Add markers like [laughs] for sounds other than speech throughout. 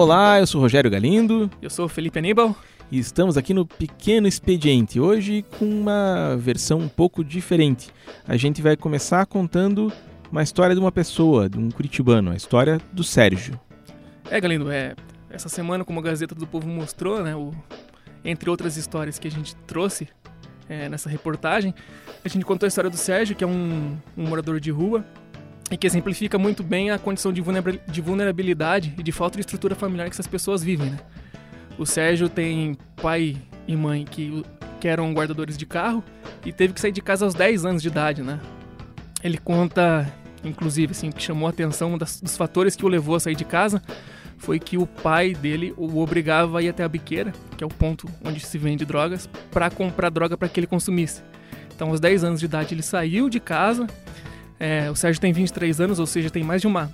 Olá, eu sou Rogério Galindo. Eu sou o Felipe Aníbal. E estamos aqui no Pequeno Expediente, hoje com uma versão um pouco diferente. A gente vai começar contando uma história de uma pessoa, de um curitibano, a história do Sérgio. É, Galindo, é, essa semana, como a Gazeta do Povo mostrou, né, o, entre outras histórias que a gente trouxe é, nessa reportagem, a gente contou a história do Sérgio, que é um, um morador de rua, e que exemplifica muito bem a condição de vulnerabilidade e de falta de estrutura familiar que essas pessoas vivem, né? O Sérgio tem pai e mãe que, que eram guardadores de carro e teve que sair de casa aos 10 anos de idade, né? Ele conta, inclusive, assim, que chamou a atenção um dos fatores que o levou a sair de casa foi que o pai dele o obrigava a ir até a biqueira, que é o ponto onde se vende drogas, para comprar droga para que ele consumisse. Então, aos 10 anos de idade, ele saiu de casa. É, o Sérgio tem 23 anos, ou seja, tem mais de uma,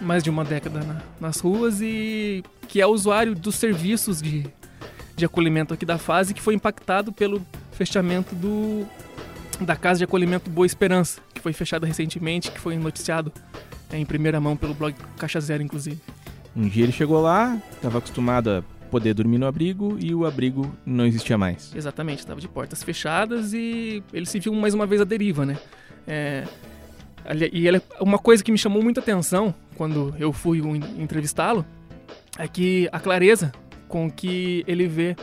mais de uma década na, nas ruas e que é usuário dos serviços de, de acolhimento aqui da fase, que foi impactado pelo fechamento do, da Casa de Acolhimento Boa Esperança, que foi fechada recentemente, que foi noticiado é, em primeira mão pelo blog Caixa Zero, inclusive. Um dia ele chegou lá, estava acostumado a poder dormir no abrigo e o abrigo não existia mais. Exatamente, estava de portas fechadas e ele se viu mais uma vez à deriva, né? É, e ele, uma coisa que me chamou muita atenção quando eu fui entrevistá-lo é que a clareza com que ele vê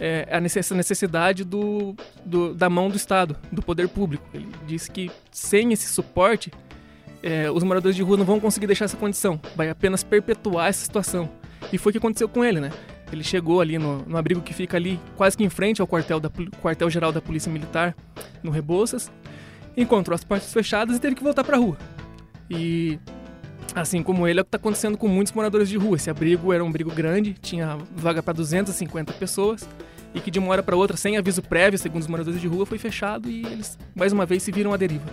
é, essa necessidade do, do, da mão do Estado, do poder público. Ele disse que sem esse suporte é, os moradores de rua não vão conseguir deixar essa condição, vai apenas perpetuar essa situação. E foi o que aconteceu com ele, né? Ele chegou ali no, no abrigo que fica ali, quase que em frente ao quartel da quartel da Polícia Militar, no Rebouças, encontrou as portas fechadas e teve que voltar para a rua. E assim como ele, é o que está acontecendo com muitos moradores de rua. Esse abrigo era um abrigo grande, tinha vaga para 250 pessoas e que de uma hora para outra, sem aviso prévio, segundo os moradores de rua, foi fechado e eles mais uma vez se viram à deriva.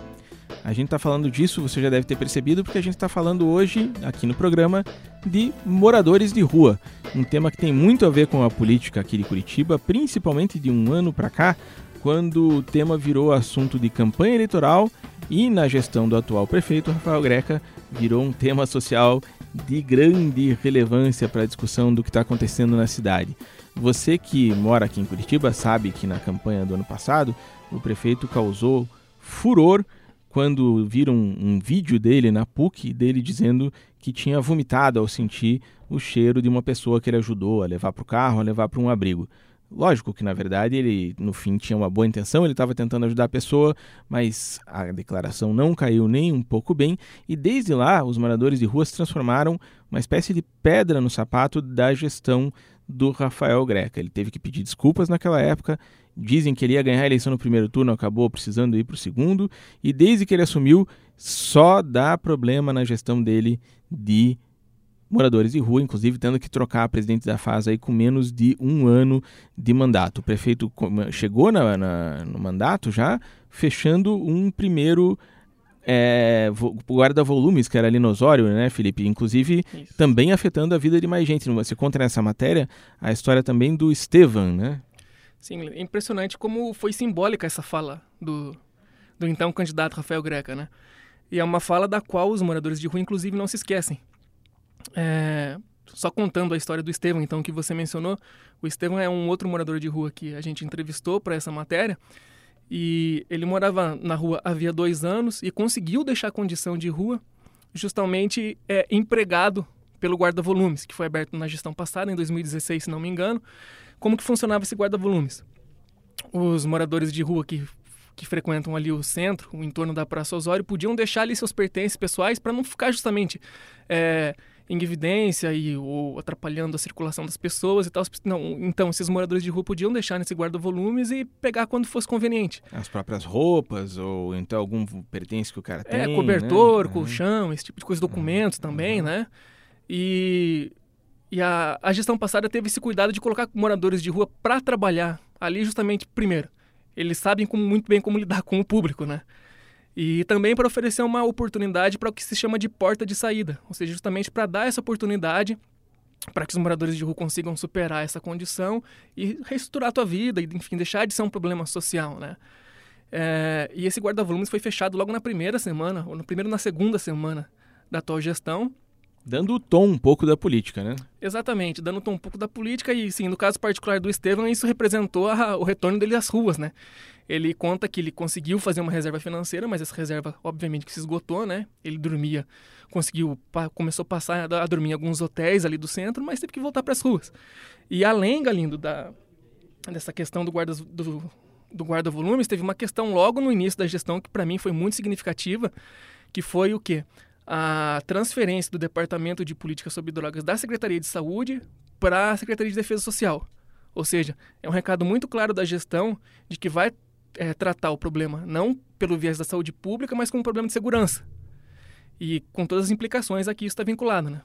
A gente está falando disso, você já deve ter percebido, porque a gente está falando hoje, aqui no programa, de moradores de rua. Um tema que tem muito a ver com a política aqui de Curitiba, principalmente de um ano para cá, quando o tema virou assunto de campanha eleitoral e na gestão do atual prefeito Rafael Greca virou um tema social de grande relevância para a discussão do que está acontecendo na cidade. Você que mora aqui em Curitiba sabe que na campanha do ano passado o prefeito causou furor quando viram um, vídeo dele na PUC, dele dizendo que tinha vomitado ao sentir o cheiro de uma pessoa que ele ajudou a levar para o carro, a levar para um abrigo. Lógico que, na verdade, ele no fim tinha uma boa intenção, ele estava tentando ajudar a pessoa, mas a declaração não caiu nem um pouco bem, e desde lá os moradores de rua se transformaram uma espécie de pedra no sapato da gestão do Rafael Greca. Ele teve que pedir desculpas naquela época, Dizem que ele ia ganhar a eleição no primeiro turno, acabou precisando ir para o segundo. E desde que ele assumiu, só dá problema na gestão dele de moradores de rua, inclusive tendo que trocar a presidente da fase aí com menos de um ano de mandato. O prefeito chegou na, na, no mandato já fechando um primeiro é, guarda-volumes, que era ali no Osório, né, Felipe? Inclusive, Isso. também afetando a vida de mais gente. Você conta nessa matéria a história também do Estevan, né? Sim, é impressionante como foi simbólica essa fala do, do então candidato Rafael Greca, né? E é uma fala da qual os moradores de rua, inclusive, não se esquecem. É, só contando a história do Estevam, então, que você mencionou, o Estevam é um outro morador de rua que a gente entrevistou para essa matéria. E ele morava na rua havia dois anos e conseguiu deixar a condição de rua justamente é, empregado pelo guarda-volumes, que foi aberto na gestão passada, em 2016, se não me engano. Como que funcionava esse guarda-volumes? Os moradores de rua que, que frequentam ali o centro, o entorno da Praça Osório, podiam deixar ali seus pertences pessoais para não ficar justamente é, em evidência e ou atrapalhando a circulação das pessoas e tal. Não, então, esses moradores de rua podiam deixar nesse guarda-volumes e pegar quando fosse conveniente. As próprias roupas ou então algum pertence que o cara é, tem. É, cobertor, né? colchão, esse tipo de coisa, documentos uhum. também, uhum. né? E e a, a gestão passada teve esse cuidado de colocar moradores de rua para trabalhar ali justamente primeiro. Eles sabem como, muito bem como lidar com o público, né? E também para oferecer uma oportunidade para o que se chama de porta de saída, ou seja, justamente para dar essa oportunidade para que os moradores de rua consigam superar essa condição e reestruturar a tua vida, e enfim, deixar de ser um problema social, né? É, e esse guarda-volumes foi fechado logo na primeira semana, ou no primeiro na segunda semana da atual gestão, Dando o tom um pouco da política, né? Exatamente, dando o tom um pouco da política e, sim, no caso particular do Estevam, isso representou a, o retorno dele às ruas, né? Ele conta que ele conseguiu fazer uma reserva financeira, mas essa reserva, obviamente, que se esgotou, né? Ele dormia, conseguiu, começou a passar a dormir em alguns hotéis ali do centro, mas teve que voltar para as ruas. E além, Galindo, da, dessa questão do guarda, do, do guarda-volumes, teve uma questão logo no início da gestão que para mim foi muito significativa, que foi o quê? A transferência do Departamento de Política sobre Drogas da Secretaria de Saúde para a Secretaria de Defesa Social. Ou seja, é um recado muito claro da gestão de que vai é, tratar o problema não pelo viés da saúde pública, mas como um problema de segurança. E com todas as implicações aqui isso está vinculado, né?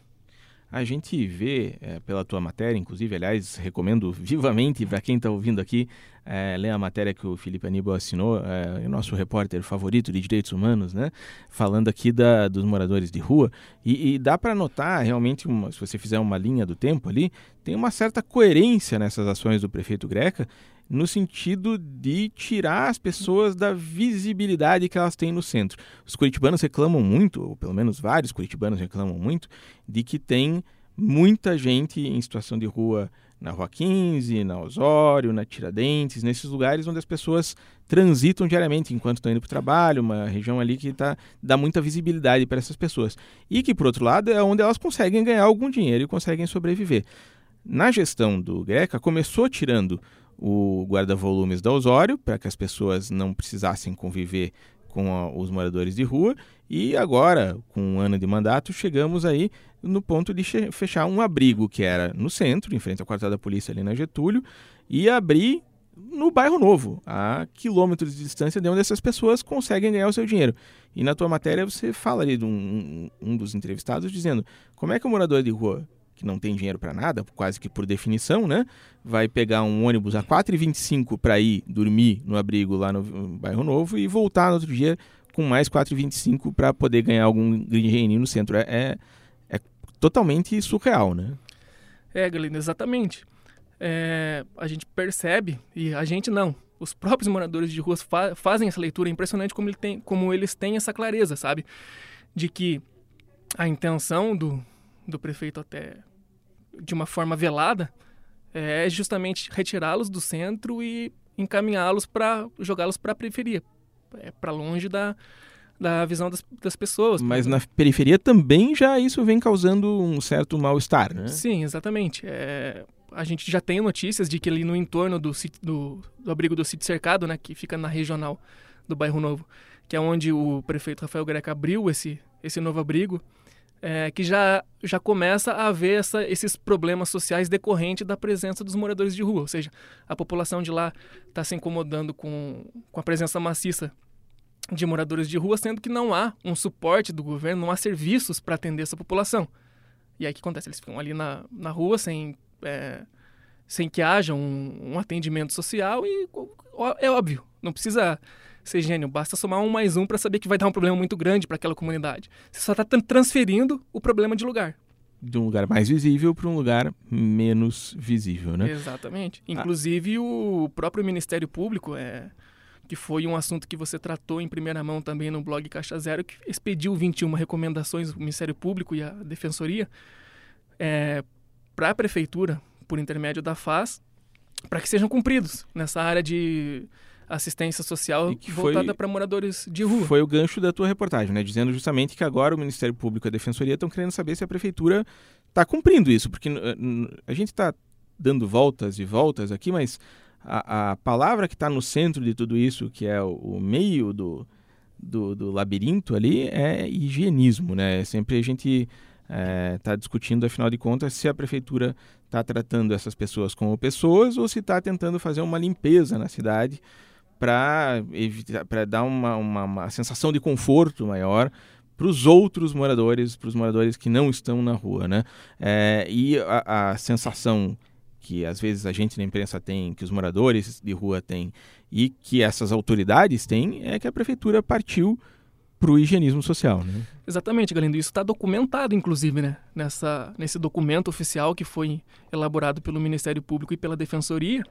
A gente vê é, pela tua matéria, inclusive, aliás, recomendo vivamente para quem está ouvindo aqui, é, ler a matéria que o Felipe Aníbal assinou, é, o nosso repórter favorito de direitos humanos, né? Falando aqui da, dos moradores de rua. E, e dá para notar realmente, uma, se você fizer uma linha do tempo ali, tem uma certa coerência nessas ações do prefeito Greca no sentido de tirar as pessoas da visibilidade que elas têm no centro. Os curitibanos reclamam muito, ou pelo menos vários curitibanos reclamam muito, de que tem muita gente em situação de rua na Rua 15, na Osório, na Tiradentes, nesses lugares onde as pessoas transitam diariamente enquanto estão indo para o trabalho, uma região ali que tá, dá muita visibilidade para essas pessoas. E que, por outro lado, é onde elas conseguem ganhar algum dinheiro e conseguem sobreviver. Na gestão do Greca, começou tirando o guarda-volumes da Osório, para que as pessoas não precisassem conviver com a, os moradores de rua. E agora, com um ano de mandato, chegamos aí no ponto de fechar um abrigo que era no centro, em frente ao quartel da polícia ali na Getúlio, e abrir no bairro Novo, a quilômetros de distância de onde essas pessoas conseguem ganhar o seu dinheiro. E na tua matéria você fala ali de um, um dos entrevistados dizendo como é que o morador de rua que não tem dinheiro para nada, quase que por definição, né? Vai pegar um ônibus a 4,25 para ir dormir no abrigo lá no bairro Novo e voltar no outro dia com mais 4,25 para poder ganhar algum dinheirinho no centro. É, é, é, totalmente surreal, né? É, Galindo, exatamente. É, a gente percebe, e a gente não, os próprios moradores de ruas fa fazem essa leitura. É impressionante como, ele tem, como eles têm essa clareza, sabe? De que a intenção do, do prefeito até de uma forma velada é justamente retirá-los do centro e encaminhá-los para jogá-los para a periferia, é, para longe da, da visão das, das pessoas. Mas na periferia também já isso vem causando um certo mal-estar, né? Sim, exatamente. É, a gente já tem notícias de que ali no entorno do, do, do abrigo do sítio cercado, né, que fica na regional do bairro Novo, que é onde o prefeito Rafael Greca abriu esse, esse novo abrigo, é, que já, já começa a haver essa, esses problemas sociais decorrentes da presença dos moradores de rua. Ou seja, a população de lá está se incomodando com, com a presença maciça de moradores de rua, sendo que não há um suporte do governo, não há serviços para atender essa população. E aí o que acontece? Eles ficam ali na, na rua sem, é, sem que haja um, um atendimento social e é óbvio, não precisa ser gênio. Basta somar um mais um para saber que vai dar um problema muito grande para aquela comunidade. Você só está transferindo o problema de lugar. De um lugar mais visível para um lugar menos visível, né? Exatamente. Ah. Inclusive, ah. o próprio Ministério Público, é, que foi um assunto que você tratou em primeira mão também no blog Caixa Zero, que expediu 21 recomendações do Ministério Público e a Defensoria é, para a Prefeitura, por intermédio da FAS, para que sejam cumpridos nessa área de assistência social voltada para moradores de rua. Foi o gancho da tua reportagem, né? Dizendo justamente que agora o Ministério Público e a Defensoria estão querendo saber se a prefeitura está cumprindo isso, porque a gente está dando voltas e voltas aqui, mas a, a palavra que está no centro de tudo isso, que é o, o meio do, do, do, labirinto ali, é higienismo, né? Sempre a gente está é, discutindo, afinal de contas, se a prefeitura está tratando essas pessoas como pessoas ou se está tentando fazer uma limpeza na cidade para dar uma, uma, uma, sensação de conforto maior para os outros moradores, para os moradores que não estão na rua, né? É, e a, a, sensação que às vezes a gente na imprensa tem, que os moradores de rua têm e que essas autoridades têm, é que a prefeitura partiu para o higienismo social, né? Exatamente, Galindo. Isso está documentado, inclusive, né? Nessa, nesse documento oficial que foi elaborado pelo Ministério Público e pela Defensoria,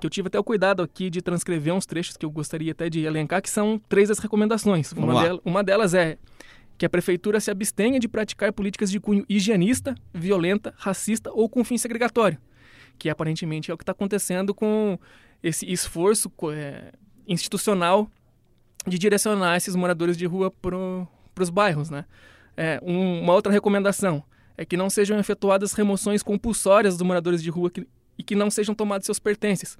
que eu tive até o cuidado aqui de transcrever uns trechos que eu gostaria até de elencar, que são três das recomendações. Uma, uma delas é que a prefeitura se abstenha de praticar políticas de cunho higienista, violenta, racista ou com fim segregatório, que aparentemente é o que está acontecendo com esse esforço é, institucional de direcionar esses moradores de rua para os bairros. Né? É, um, uma outra recomendação é que não sejam efetuadas remoções compulsórias dos moradores de rua que, e que não sejam tomados seus pertences.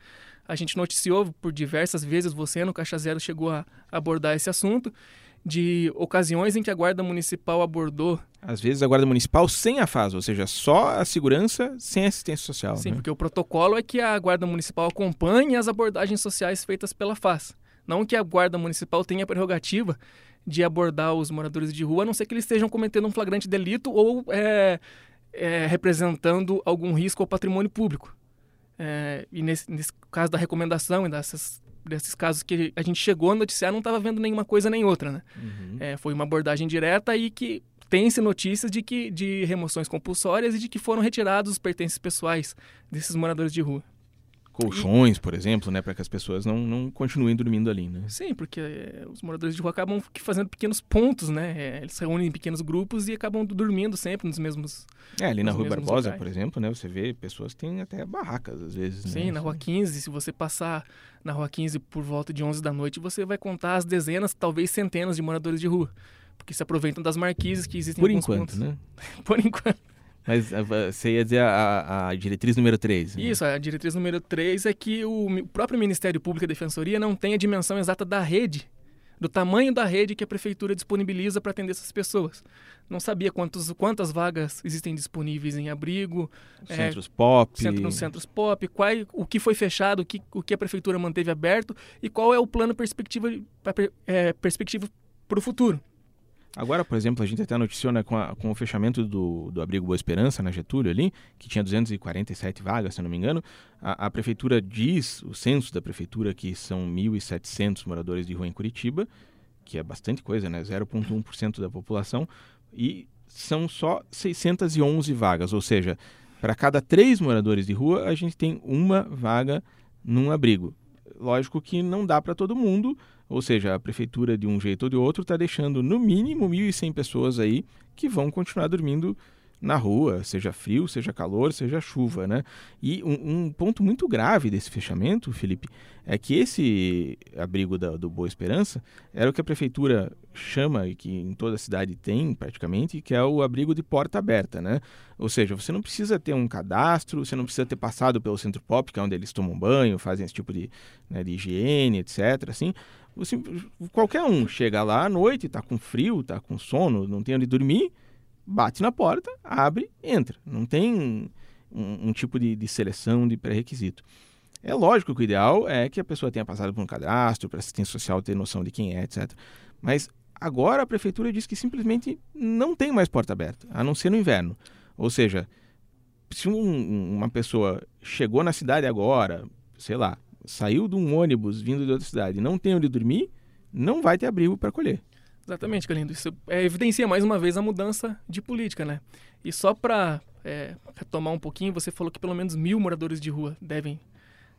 A gente noticiou por diversas vezes, você no Caixa Zero chegou a abordar esse assunto, de ocasiões em que a Guarda Municipal abordou. Às vezes a Guarda Municipal sem a FAS, ou seja, só a segurança sem assistência social. Sim, né? porque o protocolo é que a Guarda Municipal acompanhe as abordagens sociais feitas pela FAS. Não que a Guarda Municipal tenha a prerrogativa de abordar os moradores de rua, a não ser que eles estejam cometendo um flagrante delito ou é, é, representando algum risco ao patrimônio público. É, e nesse, nesse, caso da recomendação e dessas, desses casos que a gente chegou a noticiar, não estava vendo nenhuma coisa nem outra. Né? Uhum. É, foi uma abordagem direta e que tem-se notícias de, que, de remoções compulsórias e de que foram retirados os pertences pessoais desses moradores de rua colchões, por exemplo, né, para que as pessoas não, não continuem dormindo ali, né? Sim, porque é, os moradores de rua acabam fazendo pequenos pontos, né? É, eles se reúnem em pequenos grupos e acabam dormindo sempre nos mesmos É, ali na Rua Barbosa, locais. por exemplo, né, você vê pessoas que têm até barracas às vezes, né? Sim, né? na Rua 15, se você passar na Rua 15 por volta de 11 da noite, você vai contar as dezenas, talvez centenas de moradores de rua, porque se aproveitam das marquises que existem Por enquanto, pontos. né? [laughs] por enquanto. Mas ah, você ia dizer a, a diretriz número 3. Né? Isso, a diretriz número 3 é que o próprio Ministério Público e Defensoria não tem a dimensão exata da rede, do tamanho da rede que a prefeitura disponibiliza para atender essas pessoas. Não sabia quantos, quantas vagas existem disponíveis em abrigo, centros é, pop, centro, centros pop, qual, o que foi fechado, o que, o que a prefeitura manteve aberto e qual é o plano perspectiva, é, perspectiva para o futuro. Agora, por exemplo, a gente até noticiou né, com, a, com o fechamento do, do abrigo Boa Esperança, na Getúlio ali, que tinha 247 vagas, se não me engano, a, a prefeitura diz, o censo da prefeitura, que são 1.700 moradores de rua em Curitiba, que é bastante coisa, né? 0,1% da população, e são só 611 vagas, ou seja, para cada três moradores de rua, a gente tem uma vaga num abrigo. Lógico que não dá para todo mundo, ou seja, a prefeitura, de um jeito ou de outro, está deixando no mínimo 1.100 pessoas aí que vão continuar dormindo na rua, seja frio, seja calor, seja chuva, né? E um, um, ponto muito grave desse fechamento, Felipe, é que esse abrigo da, do Boa Esperança era o que a prefeitura chama, e que em toda a cidade tem praticamente, que é o abrigo de porta aberta, né? Ou seja, você não precisa ter um cadastro, você não precisa ter passado pelo centro pop, que é onde eles tomam banho, fazem esse tipo de, né, de higiene, etc. Assim, você, qualquer um chega lá à noite, está com frio, está com sono, não tem onde dormir, bate na porta, abre, entra. Não tem um, um tipo de, de, seleção de pré-requisito. É lógico que o ideal é que a pessoa tenha passado por um cadastro, para assistência social ter noção de quem é, etc. Mas agora a prefeitura diz que simplesmente não tem mais porta aberta, a não ser no inverno. Ou seja, se um, uma pessoa chegou na cidade agora, sei lá, saiu de um ônibus vindo de outra cidade e não tem onde dormir, não vai ter abrigo para colher. Exatamente, Galindo. Isso é, evidencia mais uma vez a mudança de política, né? E só para é, retomar um pouquinho, você falou que pelo menos mil moradores de rua devem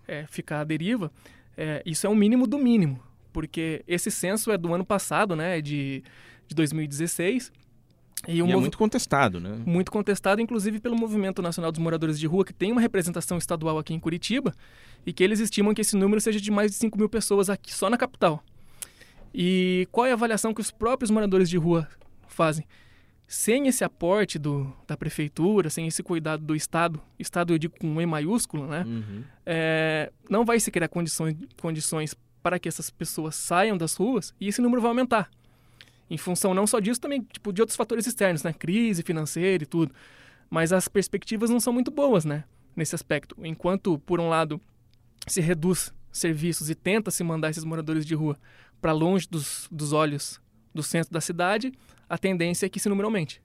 é, ficar à deriva. É, isso é o mínimo do mínimo, porque esse censo é do ano passado, né? De, de 2016 e, e é muito contestado, né? Muito contestado, inclusive pelo Movimento Nacional dos Moradores de Rua, que tem uma representação estadual aqui em Curitiba, e que eles estimam que esse número seja de mais de 5 mil pessoas aqui só na capital. E qual é a avaliação que os próprios moradores de rua fazem? Sem esse aporte do, da prefeitura, sem esse cuidado do Estado, Estado eu digo com um E maiúsculo, né? Uhum. É, não vai se criar condições, condições para que essas pessoas saiam das ruas e esse número vai aumentar em função não só disso, também tipo, de outros fatores externos, né? Crise financeira e tudo. Mas as perspectivas não são muito boas, né? Nesse aspecto. Enquanto, por um lado, se reduz serviços e tenta se mandar esses moradores de rua para longe dos, dos olhos do centro da cidade, a tendência é que esse número aumente.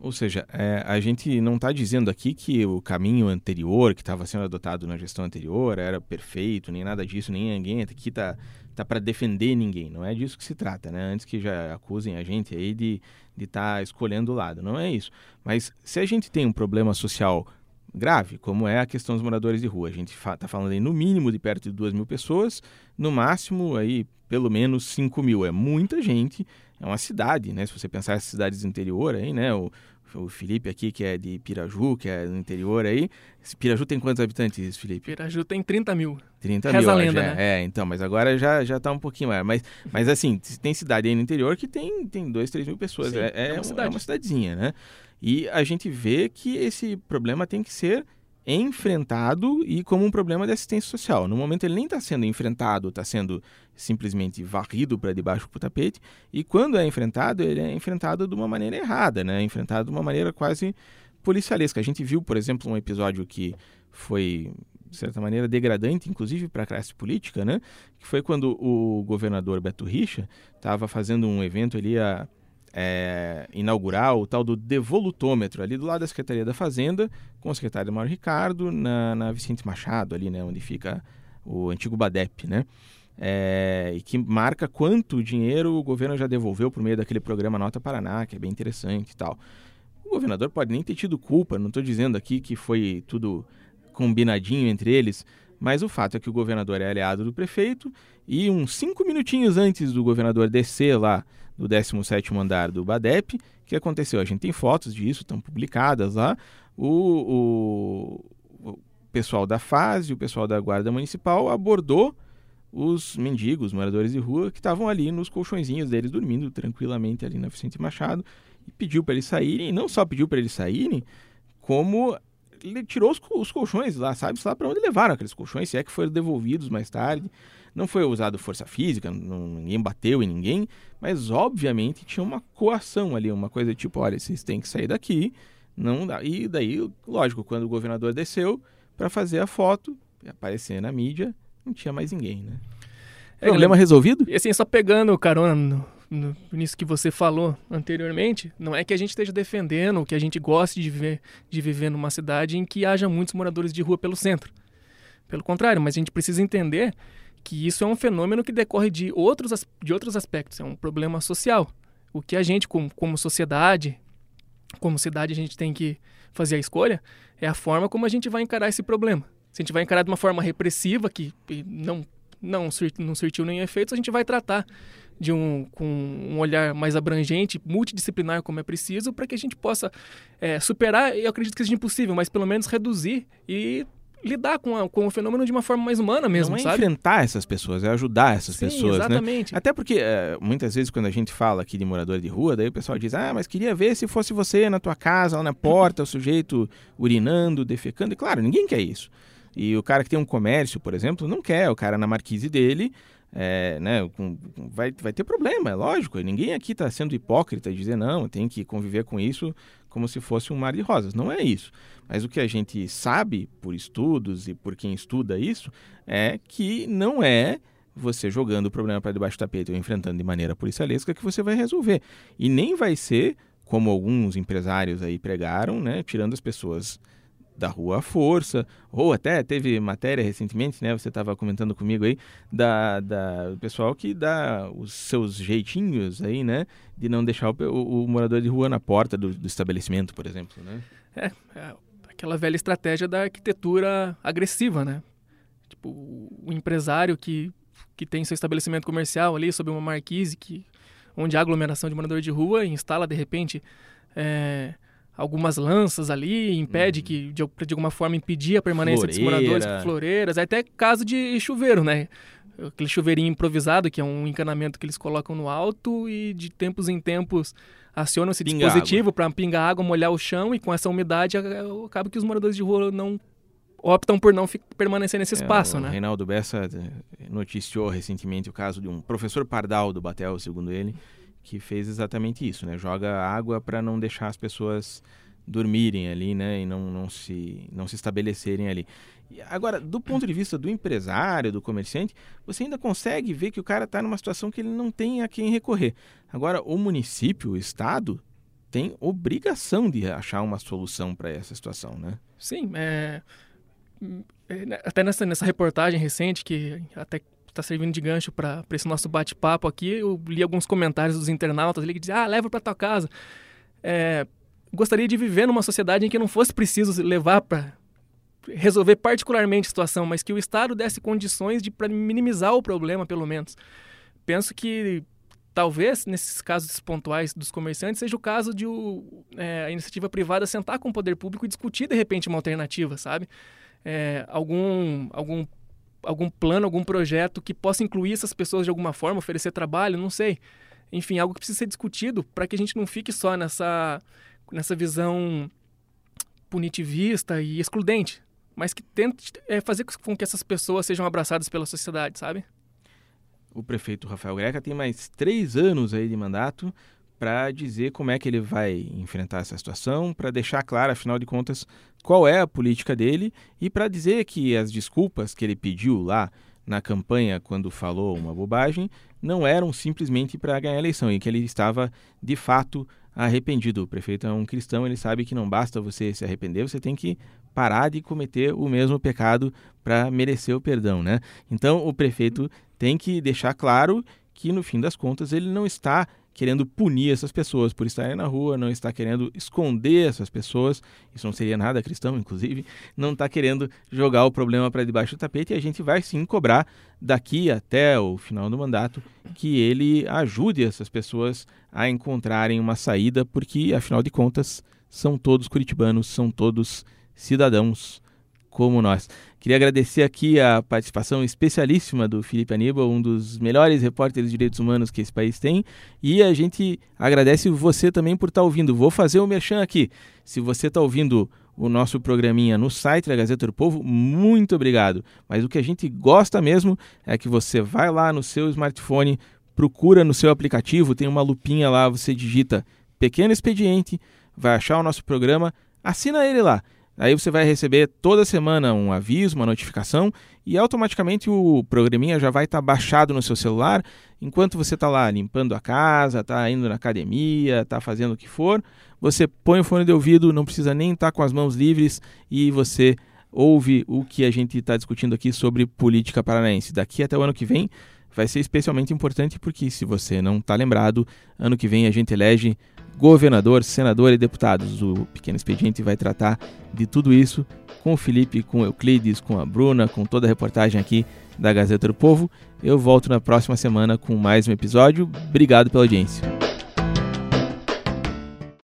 Ou seja, é, a gente não está dizendo aqui que o caminho anterior, que estava sendo adotado na gestão anterior, era perfeito, nem nada disso, nem ninguém aqui está tá para defender ninguém. Não é disso que se trata, né? Antes que já acusem a gente aí de estar de tá escolhendo o lado. Não é isso. Mas se a gente tem um problema social grave, como é a questão dos moradores de rua. A gente está falando aí no mínimo de perto de 2 mil pessoas, no máximo aí pelo menos 5 mil. É muita gente, é uma cidade, né? Se você pensar em cidades do interior aí, né? O, o Felipe aqui, que é de Piraju, que é do interior aí. Piraju tem quantos habitantes, Felipe? Piraju tem 30 mil. 30 Reza mil, a lenda, já, né? É, então, mas agora já, já tá um pouquinho maior. Mas, mas assim, [laughs] tem cidade aí no interior que tem, tem 2, 3 mil pessoas. Sim, é, é uma um- cidade. é uma cidadezinha, né? E a gente vê que esse problema tem que ser enfrentado e como um problema de assistência social. No momento ele nem está sendo enfrentado, está sendo simplesmente varrido para debaixo do tapete. E quando é enfrentado, ele é enfrentado de uma maneira errada, né? Enfrentado de uma maneira quase policialesca. A gente viu, por exemplo, um episódio que foi de certa maneira degradante, inclusive para a classe política, né? Que foi quando o governador Beto Richa estava fazendo um evento ali a é, inaugurar o tal do devolutômetro ali do lado da Secretaria da Fazenda, com o secretário Mauro Ricardo, na, na Vicente Machado, ali, né, onde fica o antigo BADEP, né? É, e que marca quanto dinheiro o governo já devolveu por meio daquele programa Nota Paraná, que é bem interessante e tal. O governador pode nem ter tido culpa, não estou dizendo aqui que foi tudo combinadinho entre eles, mas o fato é que o governador é aliado do prefeito e uns cinco minutinhos antes do governador descer lá do 17º andar do BADEP, o que aconteceu? A gente tem fotos disso, estão publicadas lá. O, o, o pessoal da FASE, o pessoal da Guarda Municipal abordou os mendigos, moradores de rua, que estavam ali nos colchõezinhos deles, dormindo tranquilamente ali na Vicente Machado, e pediu para eles saírem, e não só pediu para eles saírem, como ele tirou os, os colchões lá, sabe? Lá para onde levaram aqueles colchões, se é que foram devolvidos mais tarde. Não foi usado força física, não- ninguém bateu em ninguém, mas obviamente tinha uma coação ali, uma coisa tipo, olha, vocês têm que sair daqui, não dá. E daí, lógico, quando o governador desceu para fazer a foto, aparecer na mídia, não tinha mais ninguém, né? É, Problema resolvido? E assim, só pegando carona no, no, nisso que você falou anteriormente, não é que a gente esteja defendendo que a gente goste de viver, de viver numa cidade em que haja muitos moradores de rua pelo centro. Pelo contrário, mas a gente precisa entender que isso é um fenômeno que decorre de outros, de outros aspectos, é um problema social. O que a gente, como, como sociedade, como cidade, a gente tem que fazer a escolha é a forma como a gente vai encarar esse problema. Se a gente vai encarar de uma forma repressiva, que não, não, não surtiu nenhum efeito, a gente vai tratar de um, com um olhar mais abrangente, multidisciplinar, como é preciso, para que a gente possa é, superar, eu acredito que seja impossível, mas pelo menos reduzir e lidar com, a- com o fenômeno de uma forma mais humana mesmo, não é sabe? enfrentar essas pessoas, é ajudar essas Sim, pessoas, né? exatamente. Até porque é, muitas vezes quando a gente fala aqui de morador de rua, daí o pessoal diz: "Ah, mas queria ver se fosse você na tua casa, lá na porta, o sujeito urinando, defecando". E claro, ninguém quer isso. E o cara que tem um comércio, por exemplo, não quer, o cara na marquise dele, é, né, com- vai, vai ter problema, é lógico. E Ninguém aqui está sendo hipócrita de dizer não, tem que conviver com isso como se fosse um mar de rosas. Não é isso. Mas o que a gente sabe por estudos e por quem estuda isso é que não é você jogando o problema para debaixo do tapete ou enfrentando de maneira policialesca que você vai resolver. E nem vai ser, como alguns empresários aí pregaram, né, tirando as pessoas da rua à força, ou até teve matéria recentemente, né, você estava comentando comigo aí, da, da pessoal que dá os seus jeitinhos aí, né, de não deixar o, o- o morador de rua na porta do, do estabelecimento, por exemplo, né? É, é aquela velha estratégia da arquitetura agressiva, né? Tipo, o empresário que, que tem seu estabelecimento comercial ali sob uma marquise, que, onde há aglomeração de morador de rua, instala de repente é, algumas lanças ali, impede que, de, de alguma forma, impedir a permanência Floreira. moradores, floreiras, até caso de chuveiro, né? Aquele chuveirinho improvisado, que é um encanamento que eles colocam no alto e de tempos em tempos acionam esse Pinga dispositivo para pingar água, molhar o chão e com essa umidade acaba que os moradores de rua não optam por não permanecer nesse espaço, É, o né? Reinaldo Bessa eh, noticiou recentemente o caso de um professor Pardal do Batel, segundo ele, que fez exatamente isso, né? Joga água para não deixar as pessoas dormirem ali, né? E não, não, se, não se estabelecerem ali. Agora, do ponto de vista do empresário, do comerciante, você ainda consegue ver que o cara está numa situação que ele não tem a quem recorrer. Agora, o município, o estado, tem obrigação de achar uma solução para essa situação, né? Sim, é, é, né, até nessa, nessa reportagem recente que até está servindo de gancho para esse nosso bate-papo aqui, eu li alguns comentários dos internautas ali que diziam, ah, leva para tua casa. É, gostaria de viver numa sociedade em que não fosse preciso levar para resolver particularmente a situação, mas que o Estado desse condições de para minimizar o problema, pelo menos. Penso que talvez nesses casos pontuais dos comerciantes seja o caso de o, é, a iniciativa privada sentar com o poder público e discutir de repente uma alternativa, sabe? É, algum algum algum plano, algum projeto que possa incluir essas pessoas de alguma forma, oferecer trabalho, não sei. Enfim, algo que precisa ser discutido para que a gente não fique só nessa nessa visão punitivista e excludente, mas que tente é, fazer com que essas pessoas sejam abraçadas pela sociedade, sabe? O prefeito Rafael Greca tem mais três anos aí de mandato para dizer como é que ele vai enfrentar essa situação, para deixar claro, afinal de contas, qual é a política dele e para dizer que as desculpas que ele pediu lá na campanha quando falou uma bobagem não eram simplesmente para ganhar a eleição e que ele estava de fato arrependido. O prefeito é um cristão, ele sabe que não basta você se arrepender, você tem que parar de cometer o mesmo pecado para merecer o perdão, né? Então o prefeito tem que deixar claro que no fim das contas ele não está querendo punir essas pessoas por estarem na rua, não está querendo esconder essas pessoas, isso não seria nada cristão, inclusive, não está querendo jogar o problema para debaixo do tapete e a gente vai sim cobrar daqui até o final do mandato que ele ajude essas pessoas a encontrarem uma saída, porque afinal de contas são todos curitibanos, são todos cidadãos como nós. Queria agradecer aqui a participação especialíssima do Felipe Aníbal, um dos melhores repórteres de direitos humanos que esse país tem. E a gente agradece você também por estar tá ouvindo. Vou fazer o um merchan aqui. Se você está ouvindo o nosso programinha no site da Gazeta do Povo, muito obrigado. Mas o que a gente gosta mesmo é que você vai lá no seu smartphone, procura no seu aplicativo, tem uma lupinha lá, você digita Pequeno Expediente, vai achar o nosso programa, assina ele lá. Aí você vai receber toda semana um aviso, uma notificação e automaticamente o programinha já vai estar tá baixado no seu celular enquanto você está lá limpando a casa, está indo na academia, está fazendo o que for. Você põe o fone de ouvido, não precisa nem estar tá com as mãos livres e você ouve o que a gente está discutindo aqui sobre política paranaense. Daqui até o ano que vem vai ser especialmente importante porque, se você não está lembrado, ano que vem a gente elege governador, senador e deputados. O Pequeno Expediente vai tratar de tudo isso com o Felipe, com o Euclides, com a Bruna, com toda a reportagem aqui da Gazeta do Povo. Eu volto na próxima semana com mais um episódio. Obrigado pela audiência.